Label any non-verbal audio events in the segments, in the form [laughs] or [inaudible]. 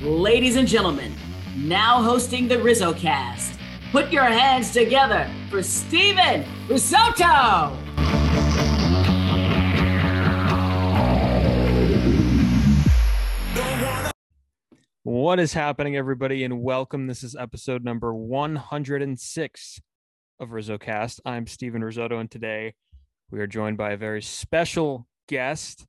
Ladies and gentlemen, now hosting the Rizzo cast, put your hands together for Steven Risotto! What is happening, everybody, and welcome. This is episode number 106 of RizzoCast. I'm Steven Risotto, and today we are joined by a very special guest.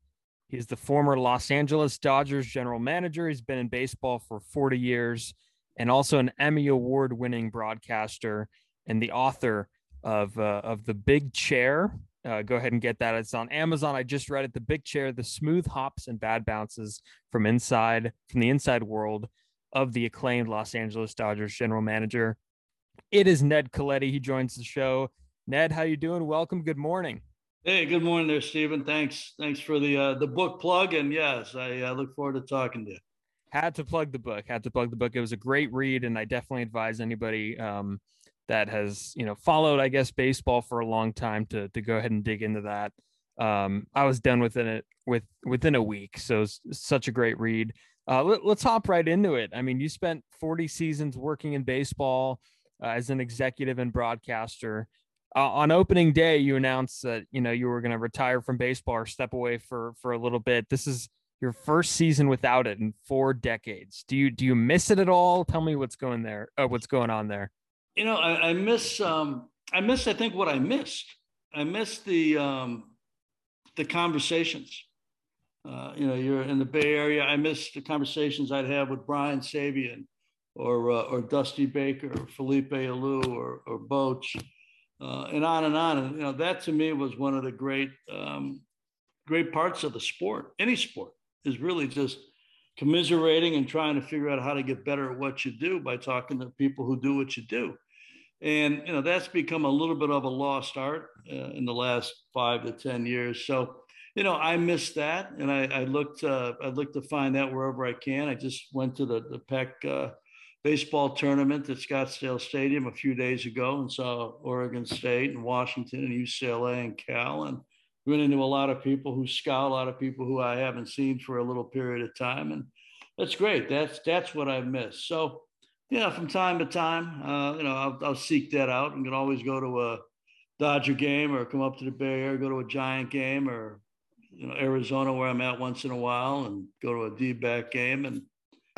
He's the former Los Angeles Dodgers general manager. He's been in baseball for 40 years and also an Emmy Award winning broadcaster and the author of, uh, of The Big Chair. Uh, go ahead and get that. It's on Amazon. I just read it. The Big Chair, The Smooth Hops and Bad Bounces from Inside, from the Inside World of the acclaimed Los Angeles Dodgers general manager. It is Ned Colletti. He joins the show. Ned, how you doing? Welcome. Good morning. Hey, good morning there, Stephen. Thanks, thanks for the uh, the book plug, and yes, I uh, look forward to talking to you. Had to plug the book. Had to plug the book. It was a great read, and I definitely advise anybody um, that has you know followed, I guess, baseball for a long time to to go ahead and dig into that. Um, I was done within it with within a week, so such a great read. Uh, let, us hop right into it. I mean, you spent 40 seasons working in baseball uh, as an executive and broadcaster uh, on opening day you announced that you know you were going to retire from baseball or step away for for a little bit. This is your first season without it in four decades. Do you do you miss it at all? Tell me what's going there uh, what's going on there. You know i, I miss um i miss i think what i missed. I missed the um the conversations. Uh, you know you're in the bay area i miss the conversations i'd have with brian sabean or uh, or dusty baker or felipe alou or or boch uh, and on and on. And you know, that to me was one of the great, um, great parts of the sport. Any sport is really just commiserating and trying to figure out how to get better at what you do by talking to people who do what you do. And you know, that's become a little bit of a lost art uh, in the last five to ten years. So. You know, I missed that, and I, I looked. Uh, I looked to find that wherever I can. I just went to the the Pac uh, baseball tournament at Scottsdale Stadium a few days ago and saw Oregon State and Washington and UCLA and Cal and run into a lot of people who scout, a lot of people who I haven't seen for a little period of time. And that's great. That's that's what I've missed. So yeah, from time to time, uh, you know, I'll, I'll seek that out. and can always go to a Dodger game or come up to the Bay Area, go to a Giant game or you know Arizona where I'm at once in a while and go to a D-back game and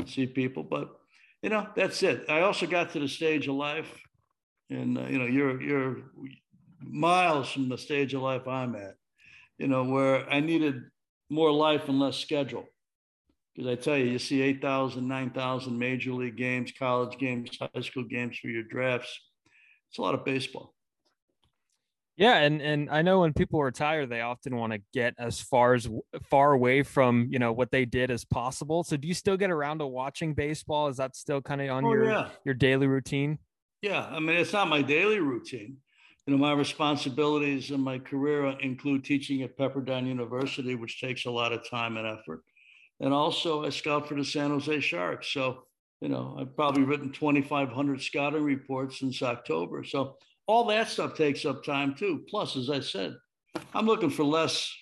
see people. But you know, that's it. I also got to the stage of life, and uh, you know, you're you're miles from the stage of life I'm at. You know, where I needed more life and less schedule. Because I tell you, you see 8,000, 9,000 major league games, college games, high school games for your drafts. It's a lot of baseball. Yeah, and and I know when people retire, they often want to get as far as far away from you know what they did as possible. So, do you still get around to watching baseball? Is that still kind of on oh, your yeah. your daily routine? Yeah, I mean it's not my daily routine. You know, my responsibilities in my career include teaching at Pepperdine University, which takes a lot of time and effort, and also I scout for the San Jose Sharks. So, you know, I've probably written 2,500 scouting reports since October. So all that stuff takes up time too. Plus, as I said, I'm looking for less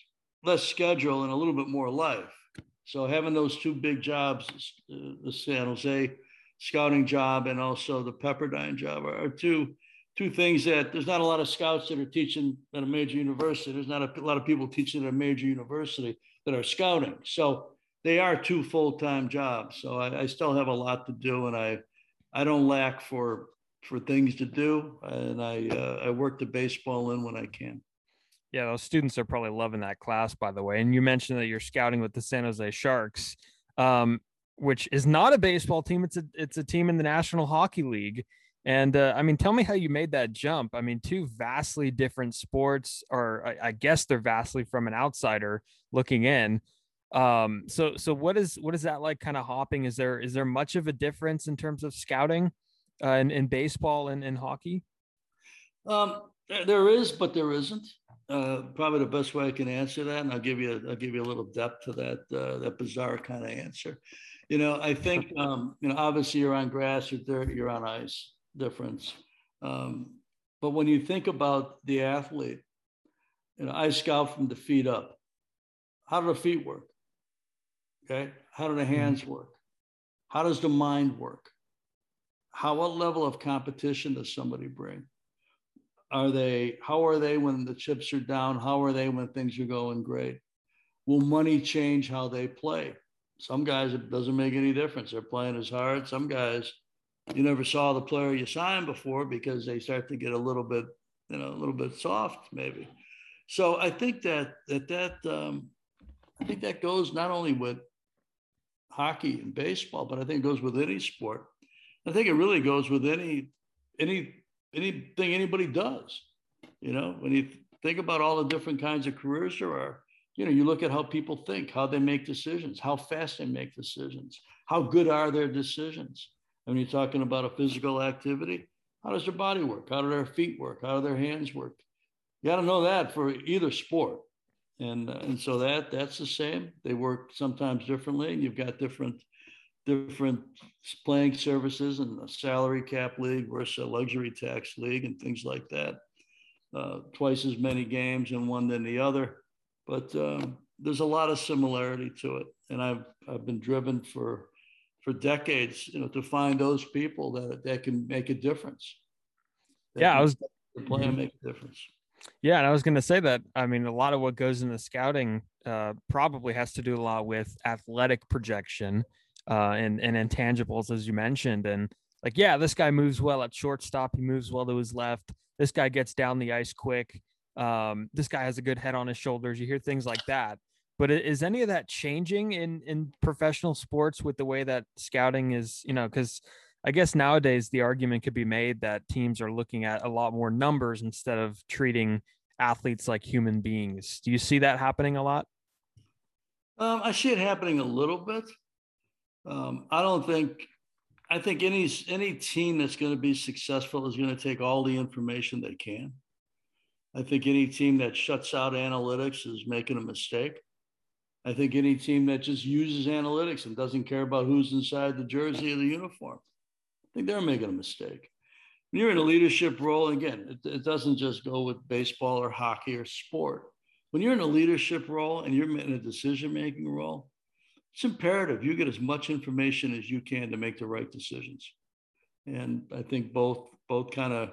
less schedule and a little bit more life. So having those two big jobs, uh, the San Jose scouting job and also the Pepperdine job, are, are two two things that there's not a lot of scouts that are teaching at a major university. There's not a, a lot of people teaching at a major university that are scouting. So they are two full-time jobs. So I, I still have a lot to do, and I I don't lack for for things to do, and I uh, I work the baseball in when I can. Yeah, those students are probably loving that class, by the way. And you mentioned that you're scouting with the San Jose Sharks, um, which is not a baseball team; it's a it's a team in the National Hockey League. And uh, I mean, tell me how you made that jump. I mean, two vastly different sports, or I, I guess they're vastly from an outsider looking in. Um, so so what is what is that like? Kind of hopping? Is there is there much of a difference in terms of scouting? Uh, in, in baseball and in hockey? Um, there is, but there isn't. Uh, probably the best way I can answer that, and I'll give you a, I'll give you a little depth to that uh, that bizarre kind of answer. You know, I think [laughs] um, you know obviously you're on grass or dirt, you're on ice, difference. Um, but when you think about the athlete, you know, I scout from the feet up. How do the feet work? Okay, how do the mm-hmm. hands work? How does the mind work? How what level of competition does somebody bring? Are they how are they when the chips are down? How are they when things are going great? Will money change how they play? Some guys it doesn't make any difference. They're playing as hard. Some guys you never saw the player you signed before because they start to get a little bit, you know, a little bit soft maybe. So I think that that that um, I think that goes not only with hockey and baseball, but I think it goes with any sport. I think it really goes with any any anything anybody does. You know, when you think about all the different kinds of careers there are, you know, you look at how people think, how they make decisions, how fast they make decisions, how good are their decisions. And when you're talking about a physical activity, how does their body work? How do their feet work? How do their hands work? You got to know that for either sport. And, uh, and so that that's the same. They work sometimes differently. And you've got different different playing services and a salary cap league versus a luxury tax league and things like that. Uh, twice as many games in one than the other, but um, there's a lot of similarity to it. And I've I've been driven for for decades, you know, to find those people that that can make a difference. Yeah, I was play and make a difference. Yeah, and I was going to say that. I mean, a lot of what goes into scouting uh, probably has to do a lot with athletic projection uh, and and intangibles, as you mentioned. And like, yeah, this guy moves well at shortstop. He moves well to his left. This guy gets down the ice quick. Um, this guy has a good head on his shoulders. You hear things like that. But is any of that changing in in professional sports with the way that scouting is? You know, because I guess nowadays the argument could be made that teams are looking at a lot more numbers instead of treating athletes like human beings. Do you see that happening a lot? Um, I see it happening a little bit. Um, I don't think. I think any any team that's going to be successful is going to take all the information they can. I think any team that shuts out analytics is making a mistake. I think any team that just uses analytics and doesn't care about who's inside the jersey or the uniform, I think they're making a mistake. When you're in a leadership role, again, it, it doesn't just go with baseball or hockey or sport. When you're in a leadership role and you're in a decision making role, it's imperative you get as much information as you can to make the right decisions. And I think both both kind of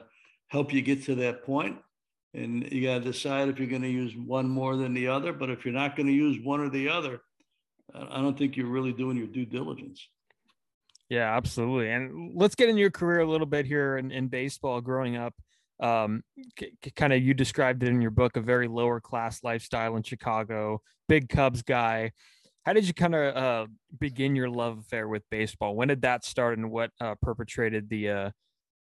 help you get to that point and you got to decide if you're going to use one more than the other. But if you're not going to use one or the other, I don't think you're really doing your due diligence. Yeah, absolutely. And let's get in your career a little bit here in, in baseball growing up. Um, c- kind of you described it in your book, a very lower class lifestyle in Chicago, big Cubs guy. How did you kind of uh, begin your love affair with baseball? When did that start, and what uh, perpetrated the uh,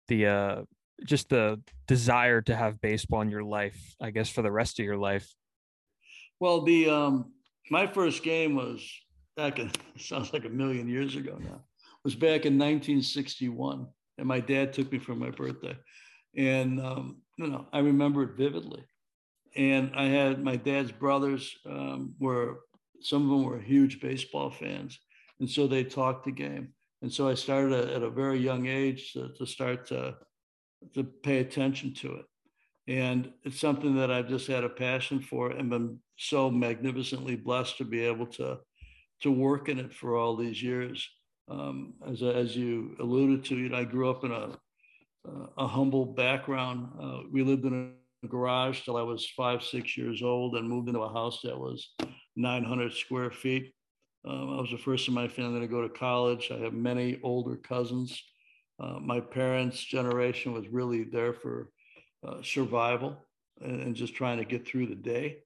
the uh, just the desire to have baseball in your life, I guess, for the rest of your life? Well, the um, my first game was back in [laughs] sounds like a million years ago now. It was back in 1961, and my dad took me for my birthday, and um, you know I remember it vividly. And I had my dad's brothers um, were some of them were huge baseball fans, and so they talked the game. And so I started at a very young age to, to start to to pay attention to it. And it's something that I've just had a passion for and been so magnificently blessed to be able to, to work in it for all these years. Um, as, as you alluded to, you know, I grew up in a, a humble background. Uh, we lived in a garage till I was five, six years old and moved into a house that was 900 square feet. Um, I was the first in my family to go to college. I have many older cousins uh, my parents' generation was really there for uh, survival and, and, just trying to get through the day.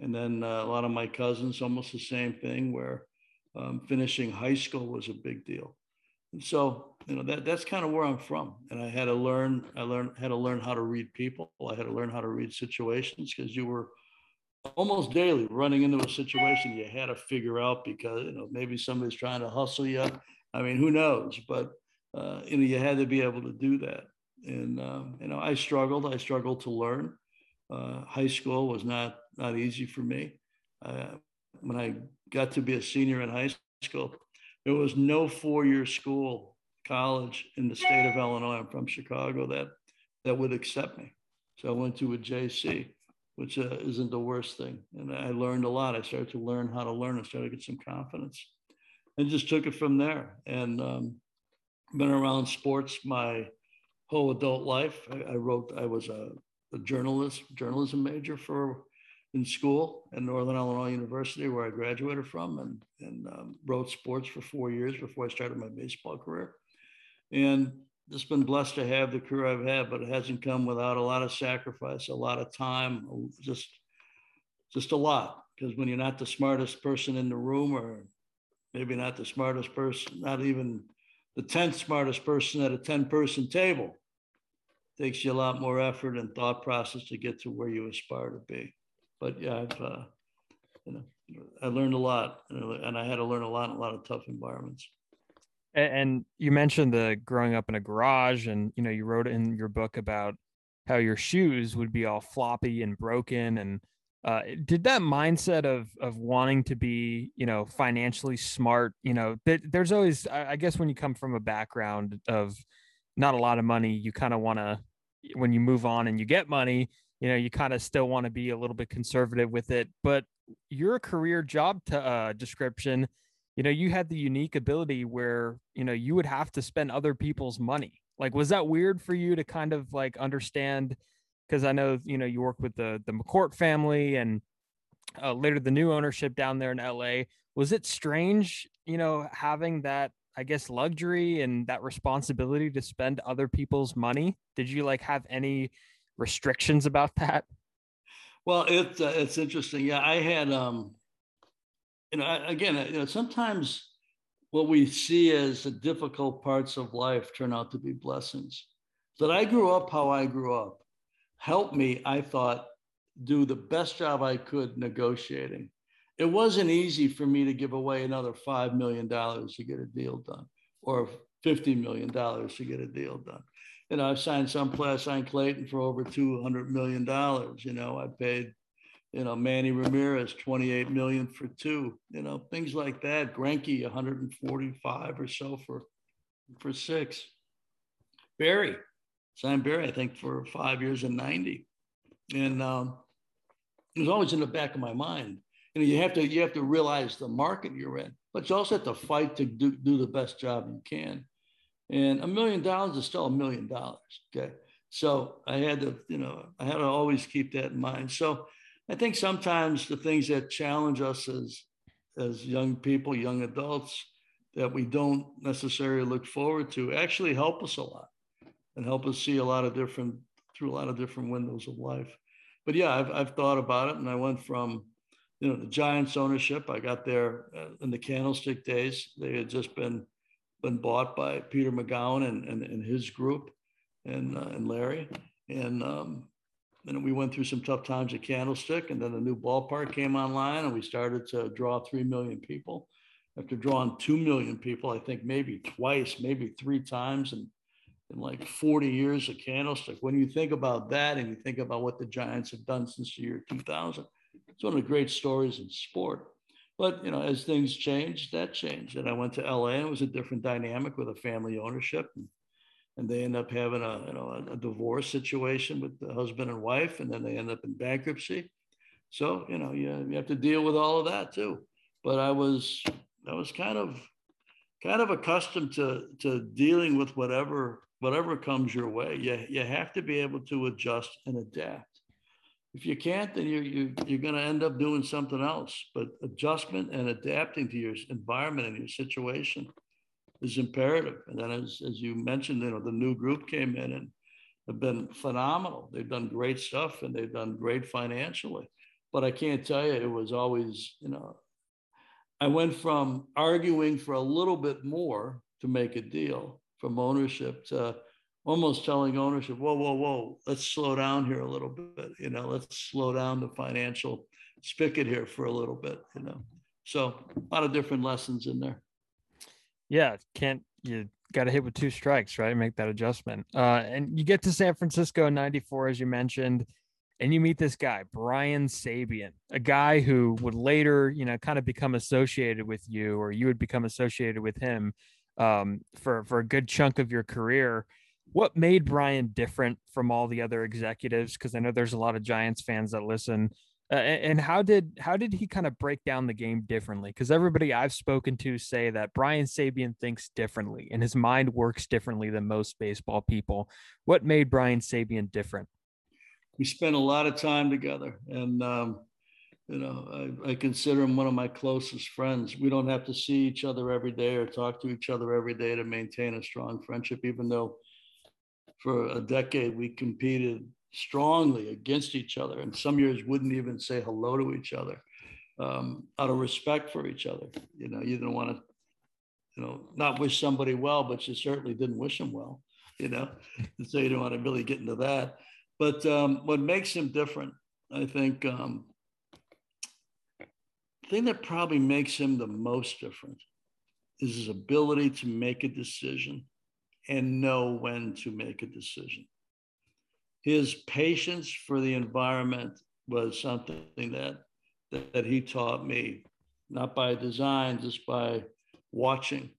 And then uh, a lot of my cousins, almost the same thing, where um, finishing high school was a big deal. And so, you know, that that's kind of where I'm from. And I had to learn, I learned had to learn how to read people. I had to learn how to read situations because you were almost daily running into a situation you had to figure out because you know maybe somebody's trying to hustle you. I mean, who knows? But uh, you know, you had to be able to do that. And um, you know, I struggled. I struggled to learn. Uh, high school was not not easy for me. Uh, when I got to be a senior in high school, there was no four-year school, college in the state of Illinois. I'm from Chicago. That that would accept me. So I went to a JC, which uh, isn't the worst thing. And I learned a lot. I started to learn how to learn. I started to get some confidence. and just took it from there. And um, been around sports my whole adult life. I, I wrote, I was a, a, journalist, journalism major for in school at Northern Illinois University, where I graduated from, and, and um, wrote sports for four years before I started my baseball career. And just been blessed to have the career I've had, but it hasn't come without a lot of sacrifice, a lot of time, just just a lot. Because when you're not the smartest person in the room, or maybe not the smartest person, not even the 10th smartest person at a 10 person table, takes you a lot more effort and thought process to get to where you aspire to be. But yeah, I've, uh, you know, I learned a lot and I had to learn a lot in a lot of tough environments. And you mentioned the growing up in a garage, and you know, you wrote in your book about how your shoes would be all floppy and broken. And uh, did that mindset of of wanting to be, you know, financially smart, you know, that there's always, I guess, when you come from a background of not a lot of money, you kind of want to, when you move on and you get money, you know, you kind of still want to be a little bit conservative with it. But your career job to, uh, description you know you had the unique ability where you know you would have to spend other people's money. Like was that weird for you to kind of like understand? Because i know you know you work with the the mccourt family and uh, later the new ownership down there in la was it strange you know having that i guess luxury and that responsibility to spend other people's money? Did you like have any restrictions about [laughs] that? Well it's uh, it's interesting. Yeah i had um you know, again, you know, sometimes what we see as the difficult parts of life turn out to be blessings. That I grew up how I grew up helped me, I thought, do the best job I could negotiating. It wasn't easy for me to give away another $5 million to get a deal done or $50 million to get a deal done. You know, I've signed some I signed Clayton for over $200 million. You know, I paid you know, Manny Ramirez, 28 million for two, you know, things like that. Greinke, 145 or so for for six. Barry, signed Barry, I think, for five years and 90. And um, it was always in the back of my mind. You know, you have to you have to realize the market you're in, but you also have to fight to do, do the best job you can. And a million dollars is still a million dollars. Okay. So I had to, you know, I had to always keep that in mind. So I think sometimes the things that challenge us as as young people, young adults, that we don't necessarily look forward to actually help us a lot and help us see a lot of different through a lot of different windows of life. But yeah, I've, I've thought about it and I went from, you know, the Giants ownership. I got there uh, in the candlestick days. They had just been, been bought by Peter Magowan and, and, and his group and, uh, and Larry. And um, then we went through some tough times at Candlestick, and then a new ballpark came online, and we started to draw 3 million people. After drawing 2 million people, I think maybe twice, maybe three times in, in like 40 years of Candlestick. When you think about that and you think about what the Giants have done since the year 2000, it's one of the great stories in sport. But you know, as things changed, that changed. And I went to LA, and it was a different dynamic with a family ownership. And and they end up having a you know a, divorce situation with the husband and wife, and then they end up in bankruptcy. So you know you, you have to deal with all of that too. But I was I was kind of kind of accustomed to to dealing with whatever whatever comes your way. You you have to be able to adjust and adapt. If you can't, then you're you, you're going to end up doing something else. But adjustment and adapting to your environment and your situation is imperative. And then, as, as you mentioned, you know, the new group came in and have been phenomenal. They've done great stuff and they've done great financially. But I can't tell you, it was always, you know, I went from arguing for a little bit more to make a deal from ownership to almost telling ownership, whoa, whoa, whoa, let's slow down here a little bit. You know, let's slow down the financial spigot here for a little bit, you know. So a lot of different lessons in there yeah, can't you got to hit with two strikes, right? Make that adjustment. Uh, and you get to San Francisco in 94, as you mentioned, and you meet this guy, Brian Sabean, a guy who would later, you know, kind of become associated with you, or you would become associated with him um, for, for a good chunk of your career. What made Brian different from all the other executives? Because I know there's a lot of Giants fans that listen Uh, and how did how did he kind of break down the game differently? Because everybody I've spoken to say that Brian Sabean thinks differently and his mind works differently than most baseball people. What made Brian Sabean different? We spent a lot of time together, and um, you know I, I consider him one of my closest friends. We don't have to see each other every day or talk to each other every day to maintain a strong friendship, even though for a decade we competed strongly against each other, and some years wouldn't even say hello to each other um, out of respect for each other. You know, you didn't want to, you know, not wish somebody well, but you certainly didn't wish them well. You know, [laughs] so you don't want to really get into that. But um, what makes him different, I think, um, thing that probably makes him the most different is his ability to make a decision and know when to make a decision his patience for the environment was something that, that, that he taught me, not by design, just by watching.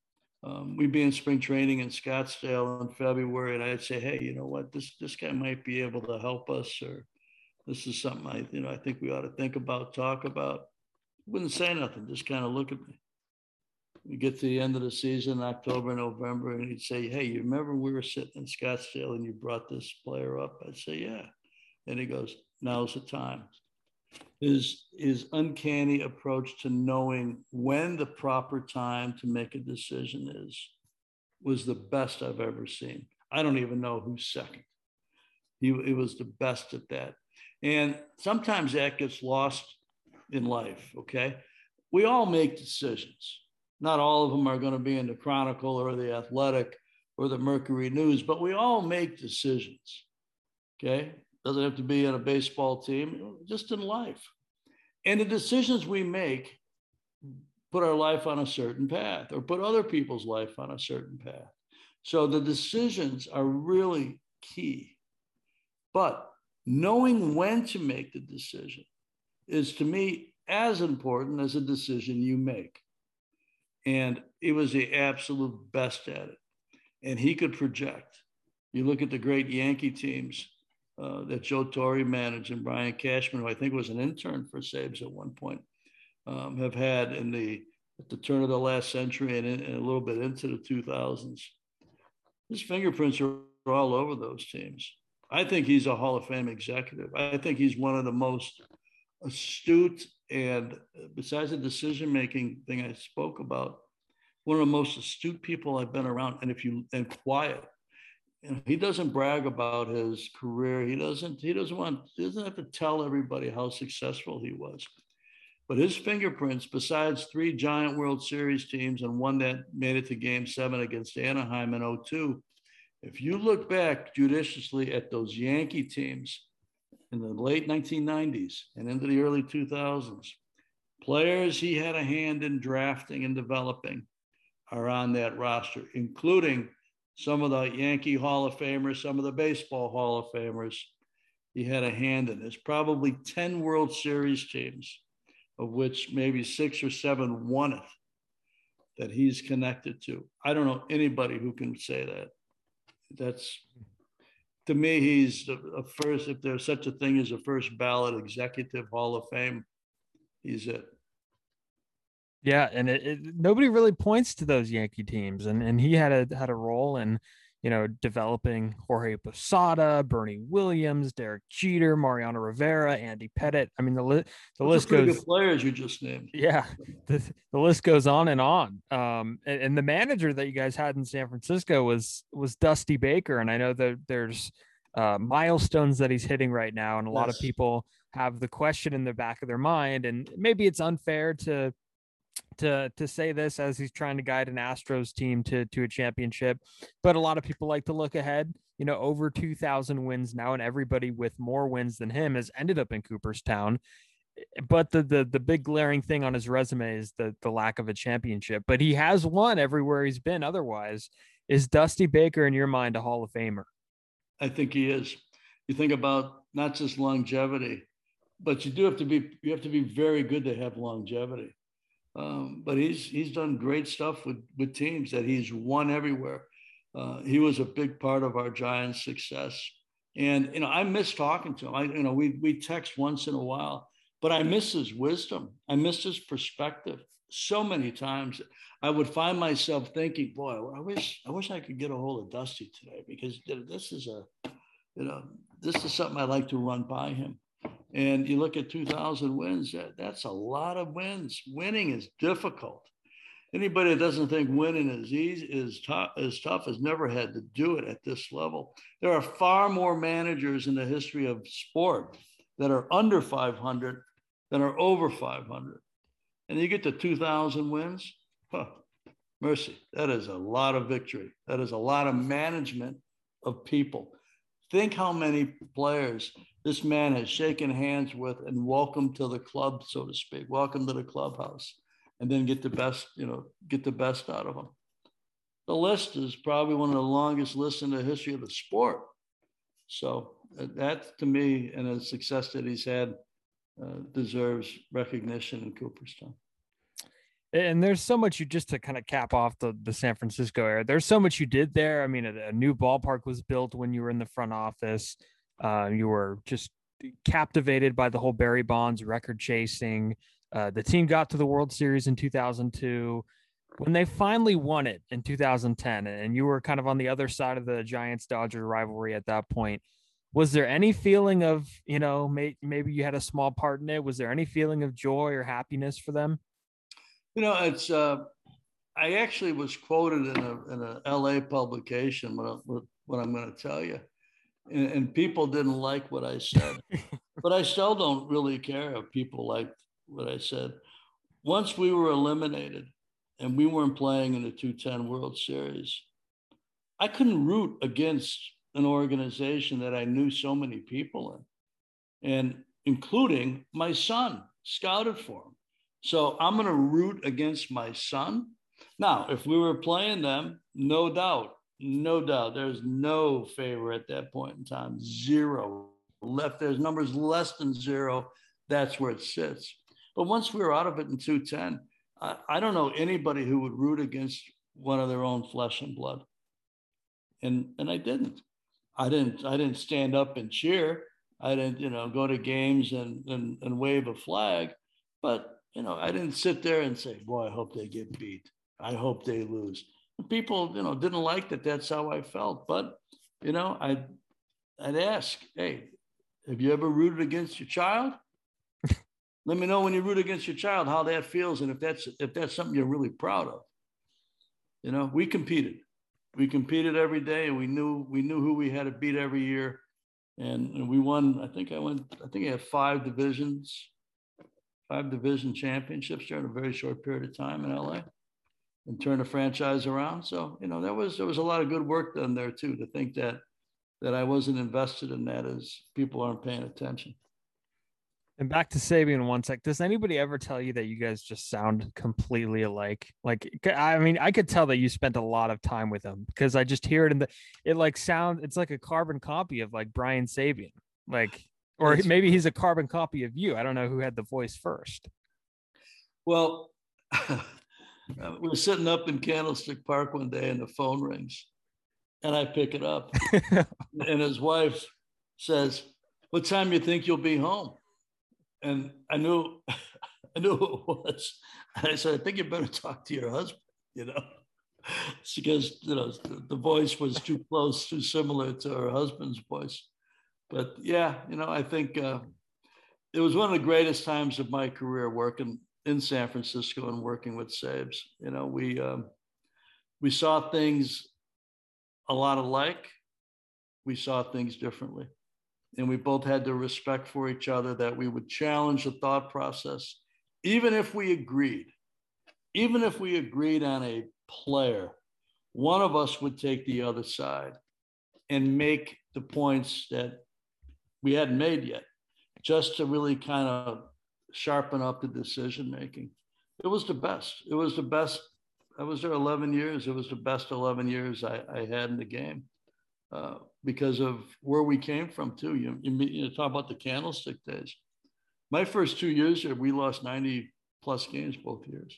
Um, we'd be in spring training in Scottsdale in February, and I'd say, "Hey, you know what? This this guy might be able to help us, or this is something I, you know, I think we ought to think about, talk about." Wouldn't say nothing, just kind of look at me we get to the end of the season, October, November, and he'd say, Hey, you remember we were sitting in Scottsdale and you brought this player up? I'd say, Yeah. And he goes, Now's the time. His, his uncanny approach to knowing when the proper time to make a decision is was the best I've ever seen. I don't even know who's second. He, he was the best at that. And sometimes that gets lost in life, okay? We all make decisions not all of them are going to be in the Chronicle or the Athletic or the Mercury News, but we all make decisions. Okay. Doesn't have to be in a baseball team, just in life. And the decisions we make put our life on a certain path or put other people's life on a certain path. So the decisions are really key. But knowing when to make the decision is to me as important as a decision you make and he was the absolute best at it. And he could project. You look at the great Yankee teams uh, that Joe Torre managed and Brian Cashman, who I think was an intern for Sabes at one point, um, have had in the at the turn of the last century and, in, and a little bit into the 2000s. His fingerprints are all over those teams. I think he's a Hall of Fame executive. I think he's one of the most astute and uh, besides the decision making thing I spoke about, one of the most astute people I've been around. And if you and quiet, know, he doesn't brag about his career. He doesn't. He doesn't want. He doesn't have to tell everybody how successful he was. But his fingerprints, besides three giant World Series teams and one that made it to Game Seven against Anaheim in 02, if you look back judiciously at those Yankee teams in the late 1990s and into the early 2000s. Players he had a hand in drafting and developing are on that roster, including some of the Yankee Hall of Famers, some of the Baseball Hall of Famers. He had a hand in. There's probably 10 World Series teams, of which maybe six or seven won it, that he's connected to. I don't know anybody who can say that. That's to me, he's a first, if there's such a thing as a first ballot executive Hall of Fame, he's it. Yeah, and it, it, nobody really points to those Yankee teams, and and he had a had a role in you know developing Jorge Posada, Bernie Williams, Derek Jeter, Mariano Rivera, Andy Pettitte. I mean the li- the Those list goes. Good players you just named. Yeah, [laughs] the, the list goes on and on. Um, and, and the manager that you guys had in San Francisco was was Dusty Baker, and I know that there's uh, milestones that he's hitting right now, and a lot of people have the question in the back of their mind, and maybe it's unfair to to to say this as he's trying to guide an Astros team to to a championship. But a lot of people like to look ahead. You know, over 2,000 wins now, and everybody with more wins than him has ended up in Cooperstown. But the the the big glaring thing on his resume is the the lack of a championship. But he has won everywhere he's been. Otherwise, is Dusty Baker in your mind a Hall of Famer? I think he is. You think about not just longevity, but you do have to be you have to be very good to have longevity. Um, but he's he's done great stuff with with teams that he's won everywhere. Uh, he was a big part of our Giants' success, and you know I miss talking to him. I you know we we text once in a while. but I miss his wisdom. I miss his perspective. So many times I would find myself thinking, boy, I wish I wish I could get a hold of Dusty today because this is a, you know, this is something I like to run by him. And you look at 2,000 wins, that, that's a lot of wins. Winning is difficult. Anybody that doesn't think winning is easy is tough is tough has never had to do it at this level. There are far more managers in the history of sport that are under 500 than are over 500. And you get to 2,000 wins, huh, mercy, that is a lot of victory. That is a lot of management of people. Think how many players this man has shaken hands with and welcomed to the club, so to speak, welcome to the clubhouse and then get the best, you know, get the best out of them. The list is probably one of the longest lists in the history of the sport. So uh, that, to me, and the success that he's had, uh, deserves recognition in Cooperstown. And there's so much you just to kind of cap off the, the San Francisco area. There's so much you did there. I mean, a, a new ballpark was built when you were in the front office. Uh, you were just captivated by the whole Barry Bonds record chasing. Uh, the team got to the World Series in 2002. When they finally won it in 2010, and you were kind of on the other side of the Giants Dodger rivalry at that point, was there any feeling of, you know, may, maybe you had a small part in it? Was there any feeling of joy or happiness for them? You know, it's, uh, I actually was quoted in a, in a LA publication, what, I, what I'm going to tell you. And, and, people didn't like what I said, [laughs] but I still don't really care if people like what I said. Once we were eliminated and we weren't playing in the 210 World Series, I couldn't root against an organization that I knew so many people in, and including my son, scouted for him. So I'm going to root against my son. Now, if we were playing them, no doubt, no doubt, there's no favor at that point in time. Zero left. There's numbers less than zero. That's where it sits. But once we were out of it in 210, I, I don't know anybody who would root against one of their own flesh and blood. And and I didn't. I didn't I didn't stand up and cheer. I didn't, you know, go to games and and, and wave a flag. But you know, I didn't sit there and say, boy, I hope they get beat. I hope they lose. People, you know, didn't like that. That's how I felt. But, you know, I'd, I'd ask, hey, have you ever rooted against your child? [laughs] Let me know when you root against your child how that feels and if that's if that's something you're really proud of. You know, we competed. We competed every day and we knew we knew who we had to beat every year. And, and we won, I think I went, I think I had five divisions, five division championships during a very short period of time in LA and turn the franchise around. So, you know, there was there was a lot of good work done there too to think that that I wasn't invested in that as people aren't paying attention. And back to Sabean one sec. Does anybody ever tell you that you guys just sound completely alike? Like, I mean, I could tell that you spent a lot of time with him because I just hear it in the. It like sound. It's like a carbon copy of like Brian Sabean, like, or That's maybe he's a carbon copy of you. I don't know who had the voice first. Well, [laughs] we were sitting up in Candlestick Park one day, and the phone rings, and I pick it up, [laughs] and his wife says, "What time you think you'll be home?" and I knew, [laughs] I knew who it was. And I said, I think you better talk to your husband, you know, [laughs] because, you know, the voice was too close, too similar to her husband's voice. But yeah, you know, I think uh, it was one of the greatest times of my career working in San Francisco and working with Sabes. You know, we, um, we saw things a lot alike. We saw things differently and we both had the respect for each other that we would challenge the thought process, even if we agreed. Even if we agreed on a player, one of us would take the other side and make the points that we hadn't made yet, just to really kind of sharpen up the decision making. It was the best. It was the best. I was there 11 years. It was the best 11 years I, I had in the game. Uh, because of where we came from too. You, you, you talk about the candlestick days. My first two years here, we lost 90 plus games both years.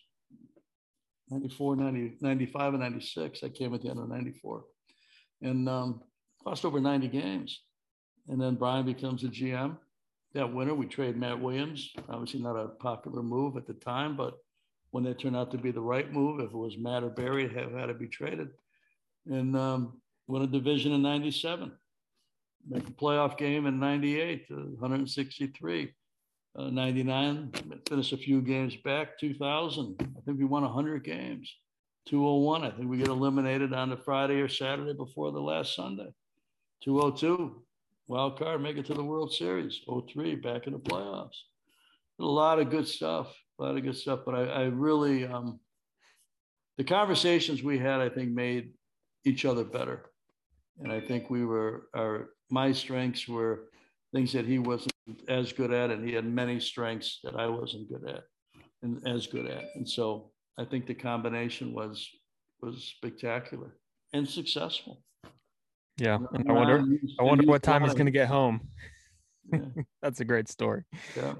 94, 90, 95, and 96. I came at the end of 94 and um, lost over 90 games. And then Brian becomes a GM. That winter, we trade Matt Williams. Obviously, not a popular move at the time, but when it turned out to be the right move, if it was Matt or Barry, it had to be traded. And um, won a division in 97, make a playoff game in 98, uh, 163. Uh, 99, finished a few games back. 2000, I think we won 100 games. 201, I think we get eliminated on the Friday or Saturday before the last Sunday. 202, wild card, make it to the World Series. 03, back in the playoffs. A lot of good stuff, a lot of good stuff. But I, I really, um, the conversations we had, I think, made each other better. And I think we were, our, my strengths were things that he wasn't as good at, and he had many strengths that I wasn't good at and as good at. And so I think the combination was was spectacular and successful. Yeah, and I wonder, I wonder what time he's going to get home. Yeah. [laughs] That's a great story. Yeah.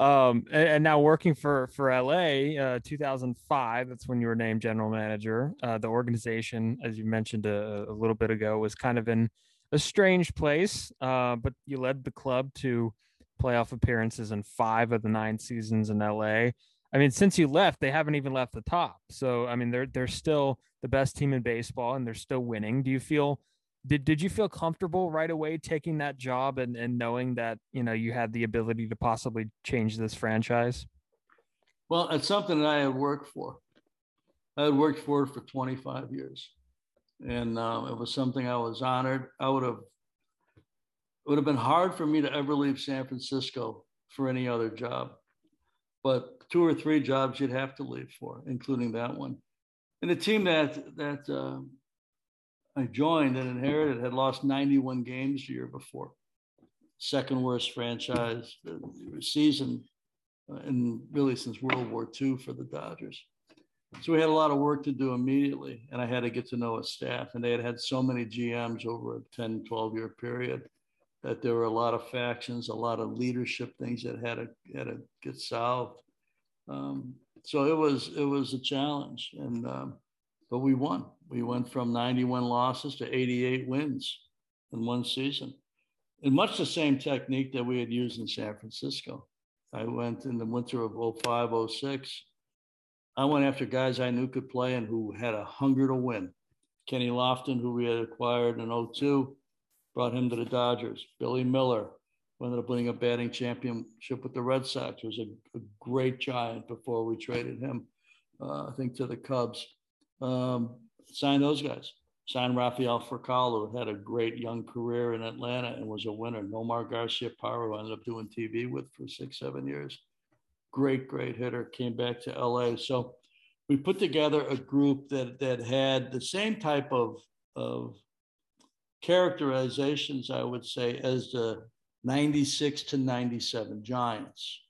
Um, and, and, now working for for LA, uh, 2005. That's when you were named general manager. Uh, the organization, as you mentioned a, a, little bit ago, was kind of in a strange place. Uh, but you led the club to playoff appearances in five of the nine seasons in LA. I mean, since you left, they haven't even left the top. So, I mean, they're they're still the best team in baseball, and they're still winning. Do you feel did did you feel comfortable right away taking that job and and knowing that you know you had the ability to possibly change this franchise? Well, it's something that I had worked for. I had worked for it for 25 years, and um, it was something I was honored. I would have it would have been hard for me to ever leave San Francisco for any other job but two or three jobs you'd have to leave for, including that one. And the team that that uh, I joined and inherited had lost 91 games the year before, second worst franchise uh, season, uh, and really since World War II for the Dodgers. So we had a lot of work to do immediately, and I had to get to know a staff. And they had had so many GMs over a 10, 12 year period that there were a lot of factions, a lot of leadership things that had to had to get solved. Um, so it was it was a challenge, and um, but we won. We went from 91 losses to 88 wins in one season, and much the same technique that we had used in San Francisco. I went in the winter of 05, 06. I went after guys I knew could play and who had a hunger to win. Kenny Lofton, who we had acquired in 02, brought him to the Dodgers. Billy Mueller who ended up winning a batting championship with the Red Sox. Was a, a great giant before we traded him, uh, I think, to the Cubs. Um, signed those guys. Signed Rafael Furcal, who had a great young career in Atlanta and was a winner. Nomar Garciaparra, who ended up doing TV with for six, seven years. Great, great hitter. Came back to LA. So we put together a group that that had the same type of of characterizations, I would say, as the 96 to 97 Giants.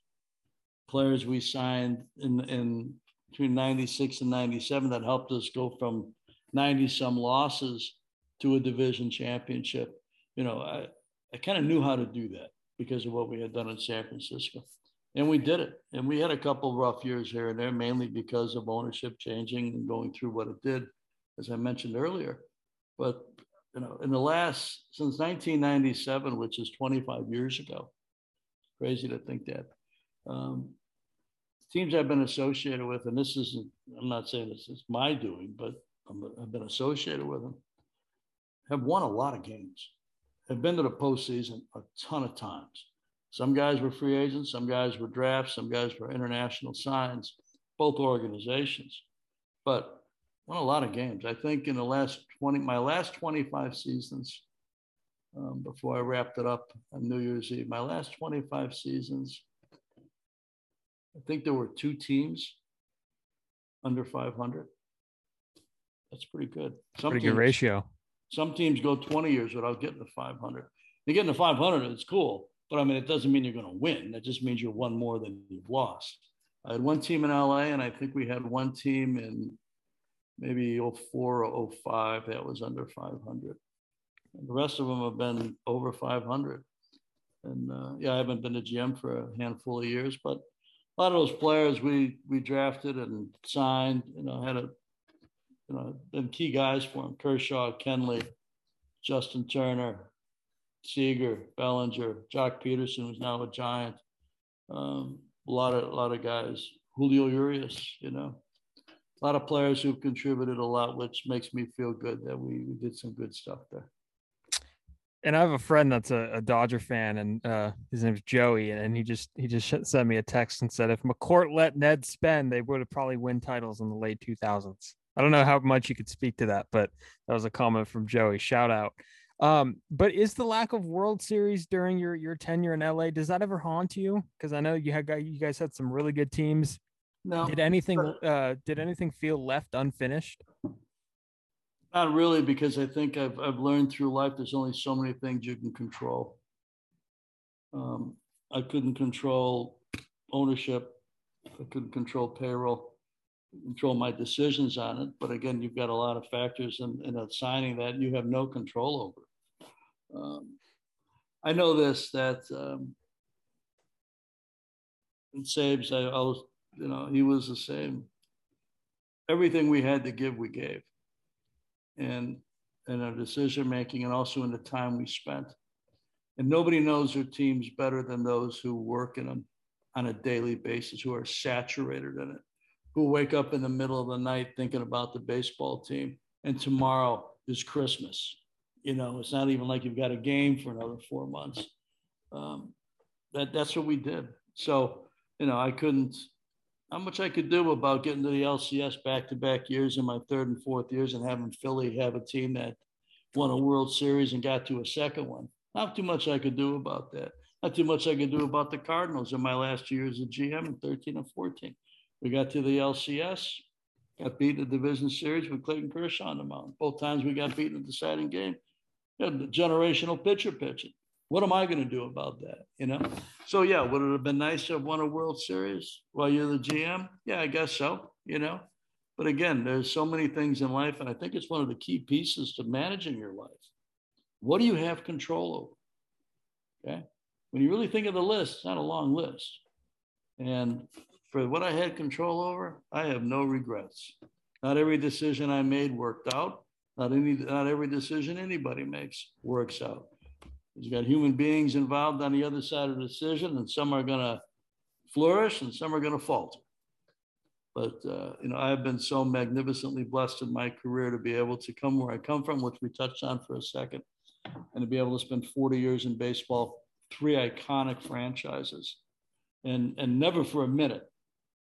Players we signed in, in between 96 and 97 that helped us go from 90 some losses to a division championship. You know, I, I kind of knew how to do that because of what we had done in San Francisco. And we did it. And we had a couple rough years here and there, mainly because of ownership changing and going through what it did, as I mentioned earlier. But you know, in the last since 1997, which is 25 years ago. Crazy to think that. Um, teams I've been associated with, and this isn't, I'm not saying this is my doing, but i have been associated with them, have won a lot of games, have been to the postseason a ton of times. Some guys were free agents, some guys were drafts, some guys were international signs, both organizations. But won a lot of games. I think in the last 20, my last 25 seasons, um, before I wrapped it up on New Year's Eve, my last 25 seasons, I think there were two teams under 500. That's pretty good. Some pretty teams, good ratio. Some teams go 20 years without getting to 500. You get to 500, it's cool, but I mean, it doesn't mean you're going to win. That just means you won more than you've lost. I had one team in LA, and I think we had one team in maybe 04 or 05 that was under 500. And the rest of them have been over 500. And uh, yeah, I haven't been to GM for a handful of years, but a lot of those players we we drafted and signed, you know, had a you know been key guys for him: Kershaw, Kenley, Justin Turner, Seager, Bellinger, Joc Pederson, who's now a Giant. Um, a lot of a lot of guys. Julio Urias, you know, a lot of players who've contributed a lot, which makes me feel good that we, we did some good stuff there. And I have a friend that's a, a Dodger fan, and uh, his name's Joey, and he just he just sent me a text and said if McCourt let Ned spend, they would have probably win titles in the late 2000s. I don't know how much you could speak to that, but that was a comment from Joey. Shout out. Um, but is the lack of World Series during your your tenure in LA does that ever haunt you? Because I know you had you guys had some really good teams. No. Did anything uh, did anything feel left unfinished? Not really, because I think I've I've learned through life there's only so many things you can control. Um, I couldn't control ownership. I couldn't control payroll, control my decisions on it. But again, you've got a lot of factors in, in a signing that you have no control over. Um, I know this that um, in I, I was, you know, he was the same. Everything we had to give, we gave, and in our decision making, and also in the time we spent. And nobody knows their teams better than those who work in them on a daily basis, who are saturated in it, who wake up in the middle of the night thinking about the baseball team, and tomorrow is Christmas you know, it's not even like you've got a game for another four months. Um, that that's what we did. So, you know, I couldn't. How much I could do about getting to the LCS back to back years in my third and fourth years and having Philly have a team that won a World Series and got to a second one. Not too much I could do about that. Not too much I could do about the Cardinals in my last two years as GM in 13 and 14. We got to the LCS, got beat in the division series with Clayton Kershaw on the mound. Both times we got beaten in the deciding game the generational pitcher pitching. What am I going to do about that? You know? So yeah, would it have been nice to have won a World Series while you're the GM? Yeah, I guess so. You know, but again, there's so many things in life, and I think it's one of the key pieces to managing your life. What do you have control over? Okay, when you really think of the list, it's not a long list, and for what I had control over, I have no regrets. Not every decision I made worked out. Not any, not every decision anybody makes works out. You've got human beings involved on the other side of the decision, and some are going to flourish and some are going to falter. But uh, you know, I've been so magnificently blessed in my career to be able to come where I come from, which we touched on for a second, and to be able to spend 40 years in baseball, three iconic franchises, and and never for a minute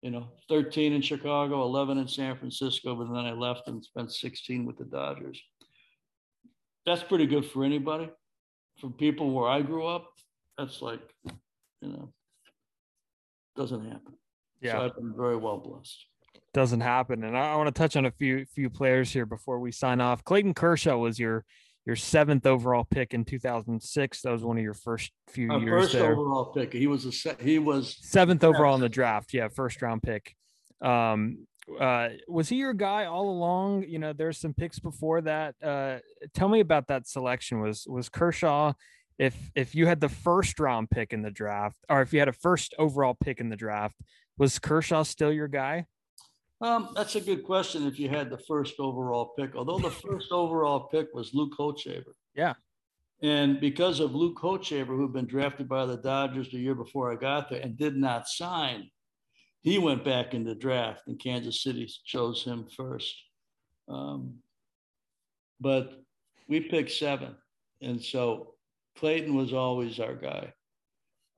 you know, 13 in Chicago, 11 in San Francisco, but then I left and spent 16 with the Dodgers. That's pretty good for anybody. For people where I grew up, that's like, you know, doesn't happen. Yeah. So I've been very well blessed. Doesn't happen. And I, I want to touch on a few few players here before we sign off. Clayton Kershaw was your your seventh overall pick in 2006. That was one of your first few Our years first there. overall pick. He was a se- he was seventh overall in the draft. Yeah, first round pick. Um, uh, was he your guy all along? You know, there's some picks before that. Uh, tell me about that selection. Was was Kershaw? If if you had the first round pick in the draft, or if you had a first overall pick in the draft, was Kershaw still your guy? Um, that's a good question. If you had the first overall pick, although the first overall pick was Luke Hochevar. Yeah. And because of Luke Hochevar, who'd been drafted by the Dodgers the year before I got there and did not sign, he went back in the draft, and Kansas City chose him first. Um, but we picked seven, and so Clayton was always our guy.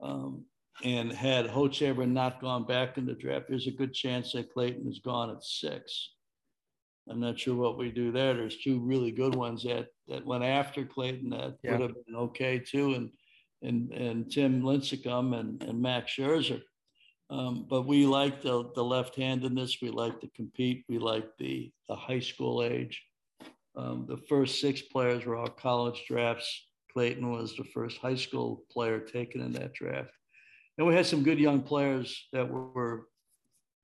Um, and had Hochevar not gone back in the draft, there's a good chance that Clayton is gone at six. I'm not sure what we do there. There's two really good ones that that went after Clayton that yeah. would have been okay too, and and and Tim Lincecum and and Max Scherzer. Um, but we like the the left-handedness. We like to compete. We like the the high school age. Um, the first six players were all college drafts. Clayton was the first high school player taken in that draft and we had some good young players that were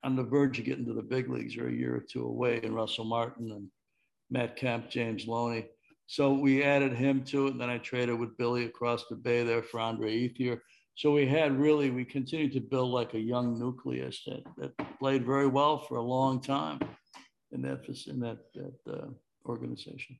on the verge of getting to the big leagues or a year or two away, and Russell Martin and Matt Kemp, James Loney. So we added him to it, and then I traded with Billy across the bay there for Andre Ethier. So we had really, we continued to build like a young nucleus that, that played very well for a long time in that in that, that uh, organization.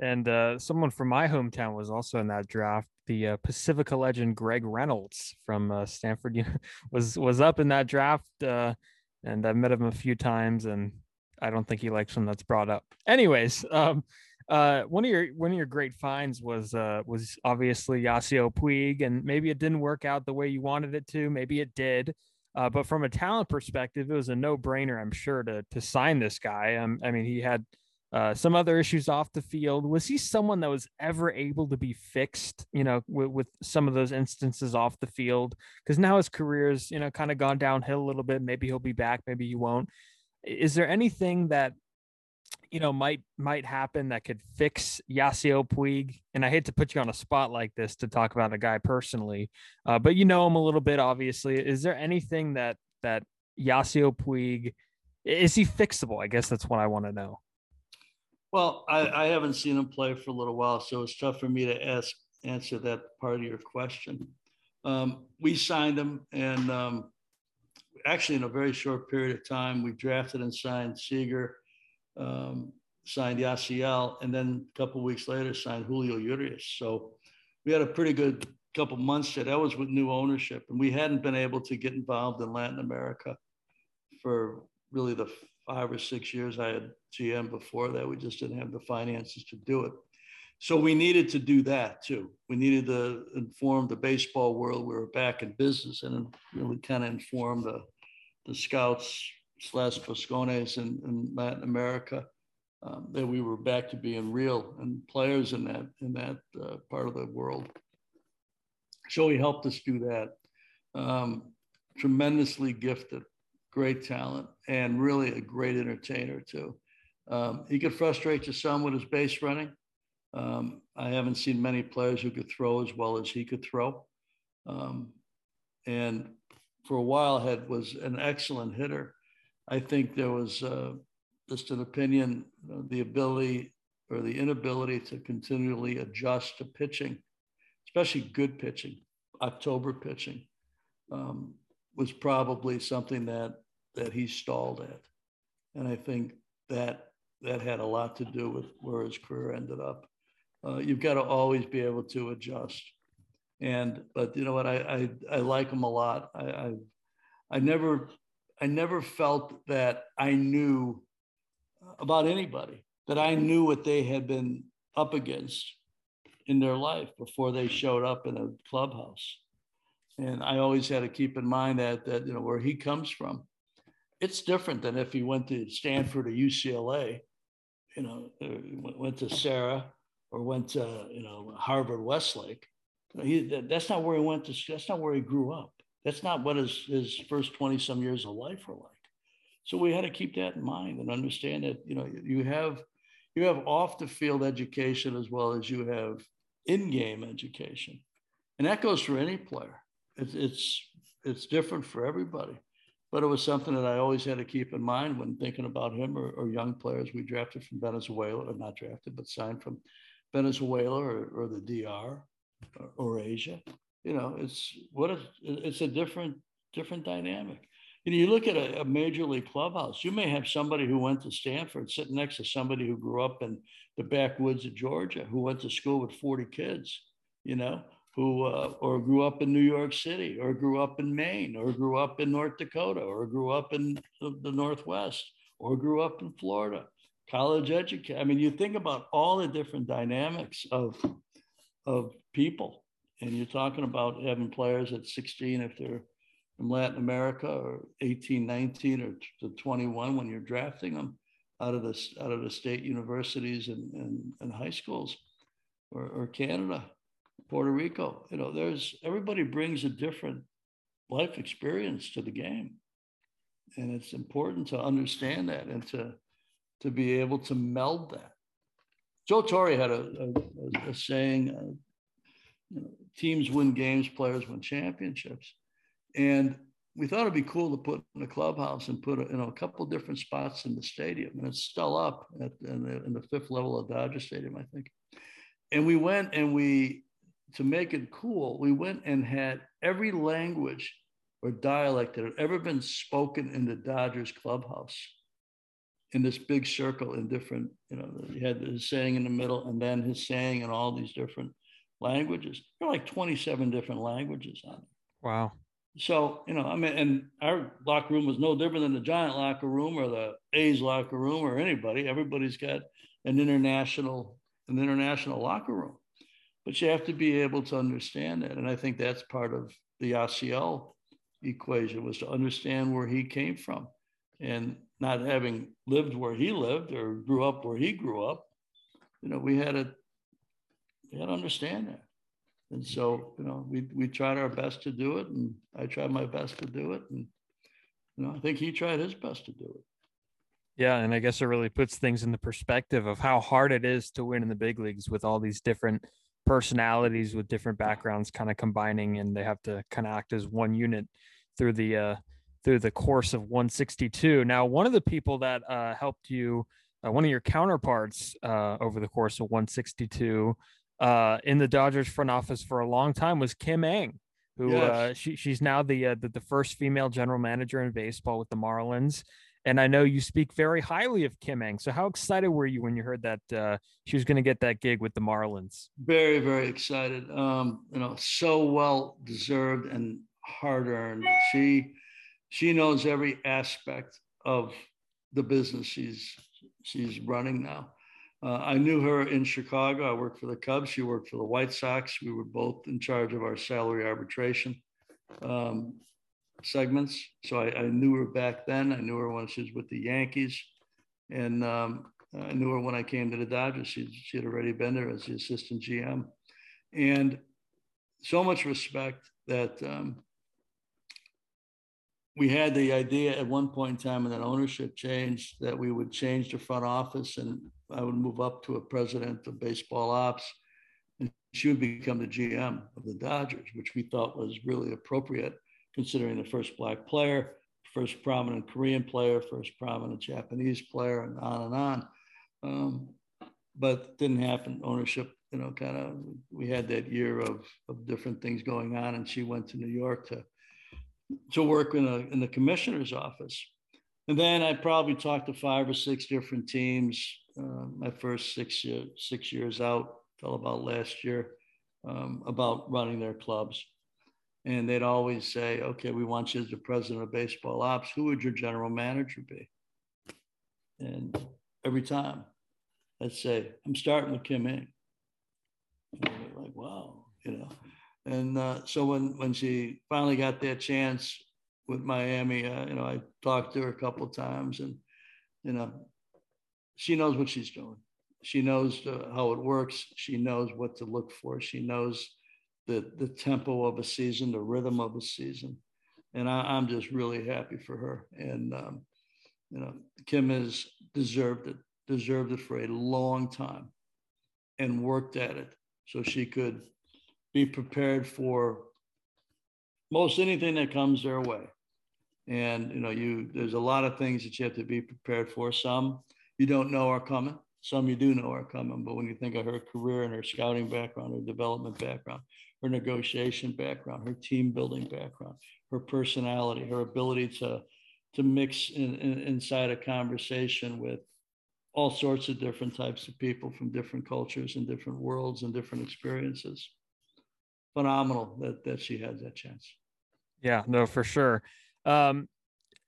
And uh, someone from my hometown was also in that draft. The uh, Pacifica legend Greg Reynolds from uh, Stanford [laughs] was was up in that draft, uh, and I've met him a few times, and I don't think he likes when that's brought up. Anyways, um, uh, one of your one of your great finds was uh, was obviously Yasiel Puig, and maybe it didn't work out the way you wanted it to. Maybe it did, uh, but from a talent perspective, it was a no brainer, I'm sure, to to sign this guy. Um, I mean, he had uh, some other issues off the field. Was he someone that was ever able to be fixed? You know, with, with some of those instances off the field, because now his career's you know kind of gone downhill a little bit. Maybe he'll be back, maybe he won't. Is there anything that you know might might happen that could fix Yasiel Puig. And I hate to put you on a spot like this to talk about a guy personally, uh, but you know him a little bit. Obviously, is there anything that that Yasiel Puig is he fixable? I guess that's what I want to know. Well, I, I haven't seen him play for a little while, so it's tough for me to ask answer that part of your question. Um, we signed him, and um, actually, in a very short period of time, we drafted and signed Seager um, signed Yasiel, and then a couple weeks later signed Julio Urias. So we had a pretty good couple months there. That was with new ownership, and we hadn't been able to get involved in Latin America for really the five or six years I had GM before that. We just didn't have the finances to do it. So we needed to do that too. We needed to inform the baseball world we were back in business and really kind of inform the, the scouts slash buscones in, in Latin America, um, that we were back to being real and players in that in that uh, part of the world. So he helped us do that. Um, tremendously gifted, great talent, and really a great entertainer too. Um, he could frustrate you some with his base running. Um, I haven't seen many players who could throw as well as he could throw. Um, and for a while had was an excellent hitter I think there was uh, just an opinion, uh, the ability or the inability to continually adjust to pitching, especially good pitching, October pitching, um, was probably something that that he stalled at, and I think that that had a lot to do with where his career ended up. Uh, you've got to always be able to adjust, and but you know what, I I, I like him a lot. I, I I never I never felt that I knew about anybody, that I knew what they had been up against in their life before they showed up in a clubhouse. And I always had to keep in mind that that you know where he comes from, it's different than if he went to Stanford or UCLA, you know, went to Serra or went to you know Harvard Westlake. He, that's not where he went to. That's not where he grew up. That's not what his, his first 20 some years of life were like. So we had to keep that in mind and understand that, you know, you have you have off the field education as well as you have in-game education. And that goes for any player. It's it's it's different for everybody. But it was something that I always had to keep in mind when thinking about him or, or young players we drafted from Venezuela, or not drafted, but signed from Venezuela or, or the DR or, or Asia you know, it's what a, it's a different different dynamic. You know, you look at a, a, major league clubhouse. You may have somebody who went to Stanford sitting next to somebody who grew up in the backwoods of Georgia, who went to school with forty kids. You know, who uh, or grew up in New York City, or grew up in Maine, or grew up in North Dakota, or grew up in the, the Northwest, or grew up in Florida. College education. I mean, you think about all the different dynamics of of people and you're talking about having players at 16 if they're from Latin America or 18, 19 or to 21 when you're drafting them out of the, out of the state universities and, and, and high schools or, or Canada, Puerto Rico. You know, there's everybody brings a different life experience to the game. And it's important to understand that and to, to be able to meld that. Joe Torre had a, a, a saying, uh, you know, teams win games, players win championships. And we thought it'd be cool to put in a clubhouse and put a, you know a couple different spots in the stadium, and it's still up at, in, the, in the fifth level of Dodger Stadium, I think. And we went and we to make it cool, we went and had every language or dialect that had ever been spoken in the Dodgers clubhouse in this big circle in different, you know, he had his saying in the middle and then his saying in all these different languages. There are like 27 different languages on it. Wow. So, you know, I mean, and our locker room was no different than the Giant locker room or the A's locker room or anybody. Everybody's got an international, an international locker room. But you have to be able to understand that. And I think that's part of the Yasiel equation was to understand where he came from and not having lived where he lived or grew up where he grew up, you know, we had to we had to understand that. And so, you know, we we tried our best to do it, and I tried my best to do it, and you know, I think he tried his best to do it. Yeah, and I guess it really puts things in the perspective of how hard it is to win in the big leagues with all these different personalities with different backgrounds kind of combining, and they have to kind of act as one unit through the uh, through the course of 162. Now, one of the people that uh, helped you, uh, one of your counterparts uh, over the course of 162 uh, in the Dodgers front office for a long time was Kim Ng, who yes. Uh, she, she's now the, uh, the, the first female general manager in baseball with the Marlins. And I know you speak very highly of Kim Ng. So how excited were you when you heard that she was going to get that gig with the Marlins? Very, very excited. Um, you know, so well deserved and hard earned. She she knows every aspect of the business she's she's running now. Uh, I knew her in Chicago. I worked for the Cubs. She worked for the White Sox. We were both in charge of our salary arbitration um, segments. So I, I, knew her back then. I knew her when she was with the Yankees, and um, I knew her when I came to the Dodgers. She, she had already been there as the assistant GM, and so much respect that um, we had the idea at one point in time when that ownership changed that we would change the front office and I would move up to a president of baseball ops and she would become the GM of the Dodgers, which we thought was really appropriate considering the first black player, first prominent Korean player, first prominent Japanese player, and on and on. Um, but didn't happen. Ownership, you know, kind of, we had that year of, of different things going on, and she went to New York to to work in, a, in the commissioner's office. And then I probably talked to five or six different teams. Uh, my first six, year, six years out, till about last year, um, about running their clubs. And they'd always say, okay, we want you as the president of baseball ops. Who would your general manager be? And every time I'd say, I'm starting with Kim Ng. Like, wow, you know. And uh, so when when she finally got that chance with Miami, uh, you know, I talked to her a couple times, and you know, she knows what she's doing. She knows uh, how it works. She knows what to look for. She knows the the tempo of a season, the rhythm of a season, and I, am just really happy for her. And um, you know, Kim has deserved it, deserved it for a long time, and worked at it so she could be prepared for most anything that comes their way. And you know, you there's a lot of things that you have to be prepared for. Some you don't know are coming. Some you do know are coming. But when you think of her career and her scouting background, her development background, her negotiation background, her team building background, her personality, her ability to to mix in, in, inside a conversation with all sorts of different types of people from different cultures and different worlds and different experiences phenomenal that that she has that chance. Yeah, no, for sure. Um,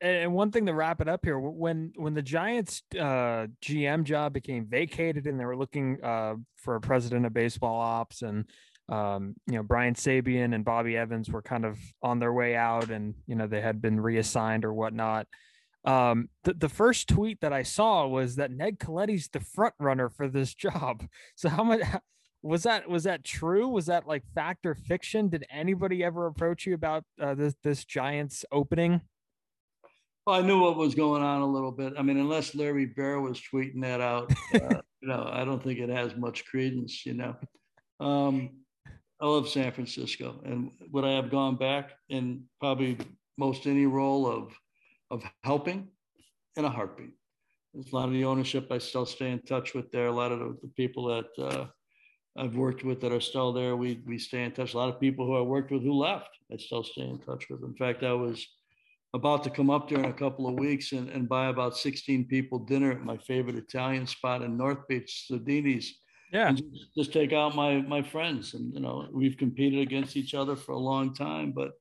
and one thing to wrap it up here, when when the Giants uh, GM job became vacated and they were looking uh, for a president of baseball ops, and um, you know Brian Sabean and Bobby Evans were kind of on their way out, and you know they had been reassigned or whatnot. Um, the, the first tweet that I saw was that Ned Colletti's the front runner for this [laughs] job. So how much was that was that true? Was that like fact or fiction? Did anybody ever approach you about uh, this this Giants opening? Well, I knew what was going on a little bit. I mean, unless Larry Baer was tweeting that out, uh, [laughs] you know, I don't think it has much credence. You know, um, I love San Francisco, and would I have gone back in probably most any role of of helping in a heartbeat? There's a lot of the ownership I still stay in touch with there. A lot of the, the people that uh, I've worked with that are still there. We we stay in touch. A lot of people who I worked with who left, I still stay in touch with. In fact, I was about to come up there in a couple of weeks and, and buy about 16 people dinner at my favorite Italian spot in North Beach, Sodini's. Yeah. Just, just, take out my my friends. And you know, we've competed against each other for a long time, but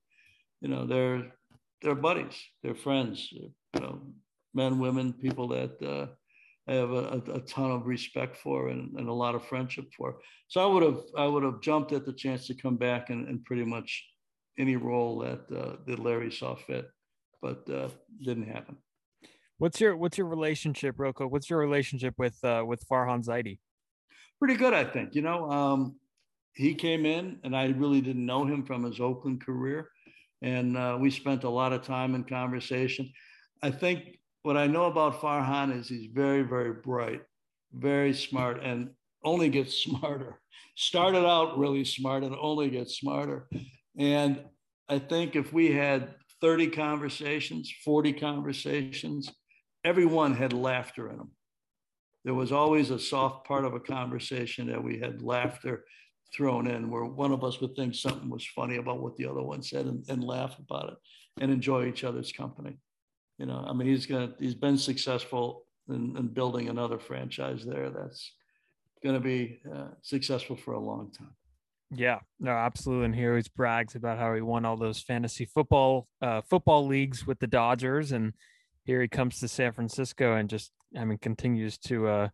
you know, they're they're buddies, they're friends, you know, men, women, people that uh, I have a, a, ton of respect for and, and, a lot of friendship for. So I would have I would have jumped at the chance to come back and, and pretty much any role that uh, that Larry saw fit but uh, didn't happen. What's your what's your relationship, Rocco? What's your relationship with uh, with Farhan Zaidi? Pretty good, I think. You know, um, he came in, and I really didn't know him from his Oakland career, and uh, we spent a lot of time in conversation. I think what I know about Farhan is he's very, very bright, very smart, and only gets [laughs] smarter. Started out really smart and only gets smarter. And I think if we had 30 conversations, 40 conversations, everyone had laughter in them. There was always a soft part of a conversation that we had laughter thrown in where one of us would think something was funny about what the other one said and, and laugh about it and enjoy each other's company. You know, I mean, he's gonna he's been successful in, in building another franchise there that's going to be uh, successful for a long time. Yeah, no, absolutely. And he always brags about how he won all those fantasy football uh, football leagues with the Dodgers, and here he comes to San Francisco and just, I mean, continues to uh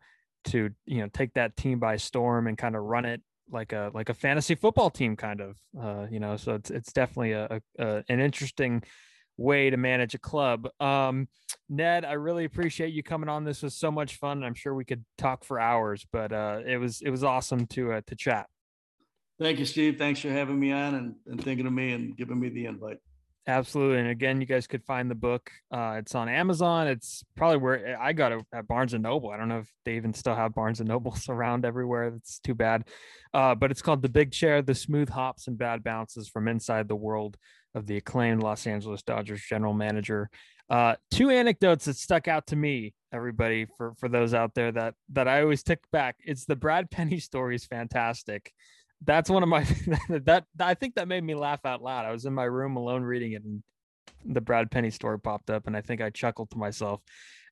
to you know take that team by storm and kind of run it like a like a fantasy football team, kind of. Uh, you know, so it's it's definitely a, a, an interesting way to manage a club. Um, Ned, I really appreciate you coming on. This was so much fun. I'm sure we could talk for hours, but uh, it was it was awesome to uh, to chat. Thank you, Steve. Thanks for having me on and, and thinking of me and giving me the invite. Absolutely. And again, you guys could find the book. Uh, it's on Amazon. It's probably where I got it at Barnes and Noble. I don't know if they even still have Barnes and Nobles [laughs] around everywhere. That's too bad. Uh, but it's called The Big Chair The Smooth Hops and Bad Bounces from Inside the World of the acclaimed Los Angeles Dodgers general manager. Uh, two anecdotes that stuck out to me, everybody, for, for those out there that, that I always tick back. It's the Brad Penny [laughs] story is fantastic that's one of my [laughs] that I think that made me laugh out loud. I was in my room alone reading it, and the Brad Penny story popped up, and I think I chuckled to myself.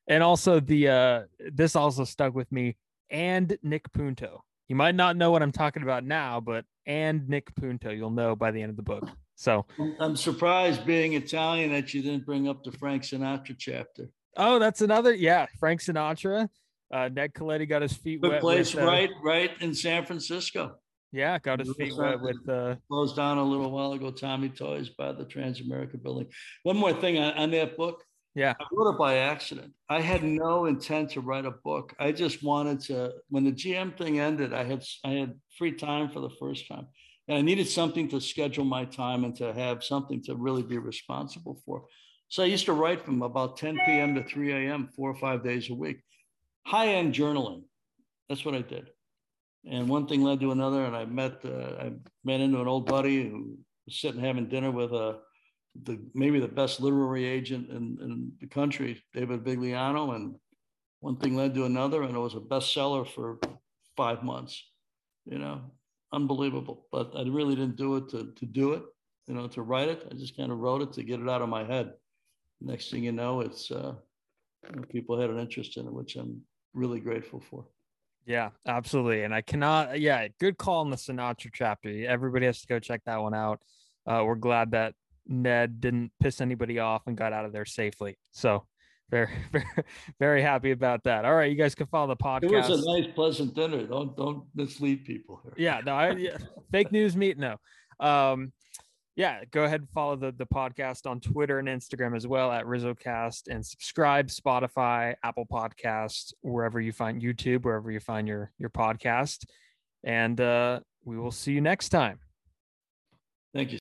And also the uh this also stuck with me. And Nick Punto. You might not know what I'm talking about now, but and Nick Punto, you'll know by the end of the book. So I'm surprised, being Italian, that you didn't bring up the Frank Sinatra chapter. Oh, that's another. Yeah, Frank Sinatra. Uh, Ned Colletti got his feet wet. place, with, uh, right, right in San Francisco. Yeah, got his feet wet with uh closed down a little while ago. Tommy Toys by the Transamerica building. One more thing on, on that book. Yeah, I wrote it by accident. I had no intent to write a book. I just wanted to. When the GM thing ended, I had I had free time for the first time, and I needed something to schedule my time and to have something to really be responsible for. So I used to write from about 10 p.m. to 3 a.m. four or five days a week. High end journaling. That's what I did and one thing led to another. And I met uh, I met into an old buddy who was sitting having dinner with a uh, the maybe the best literary agent in, in the country, David Vigliano, and one thing led to another, and it was a bestseller for five months. You know, unbelievable. But I really didn't do it to to do it. You know, to write it. I just kind of wrote it to get it out of my head. Next thing you know, it's uh, people had an interest in it, which I'm really grateful for. Yeah, absolutely. And I cannot, yeah, good call in the Sinatra chapter. Everybody has to go check that one out. Uh, we're glad that Ned didn't piss anybody off and got out of there safely. So very, [laughs] very, very happy about that. All right, you guys can follow the podcast. It was a nice, pleasant dinner. Don't don't mislead people. Here. Yeah, no, I, yeah, fake [laughs] news meet. No, um, yeah, go ahead and follow the, the podcast on Twitter and Instagram as well at RizzoCast and subscribe Spotify, Apple Podcast, wherever you find YouTube, wherever you find your your podcast. And uh, we will see you next time. Thank you.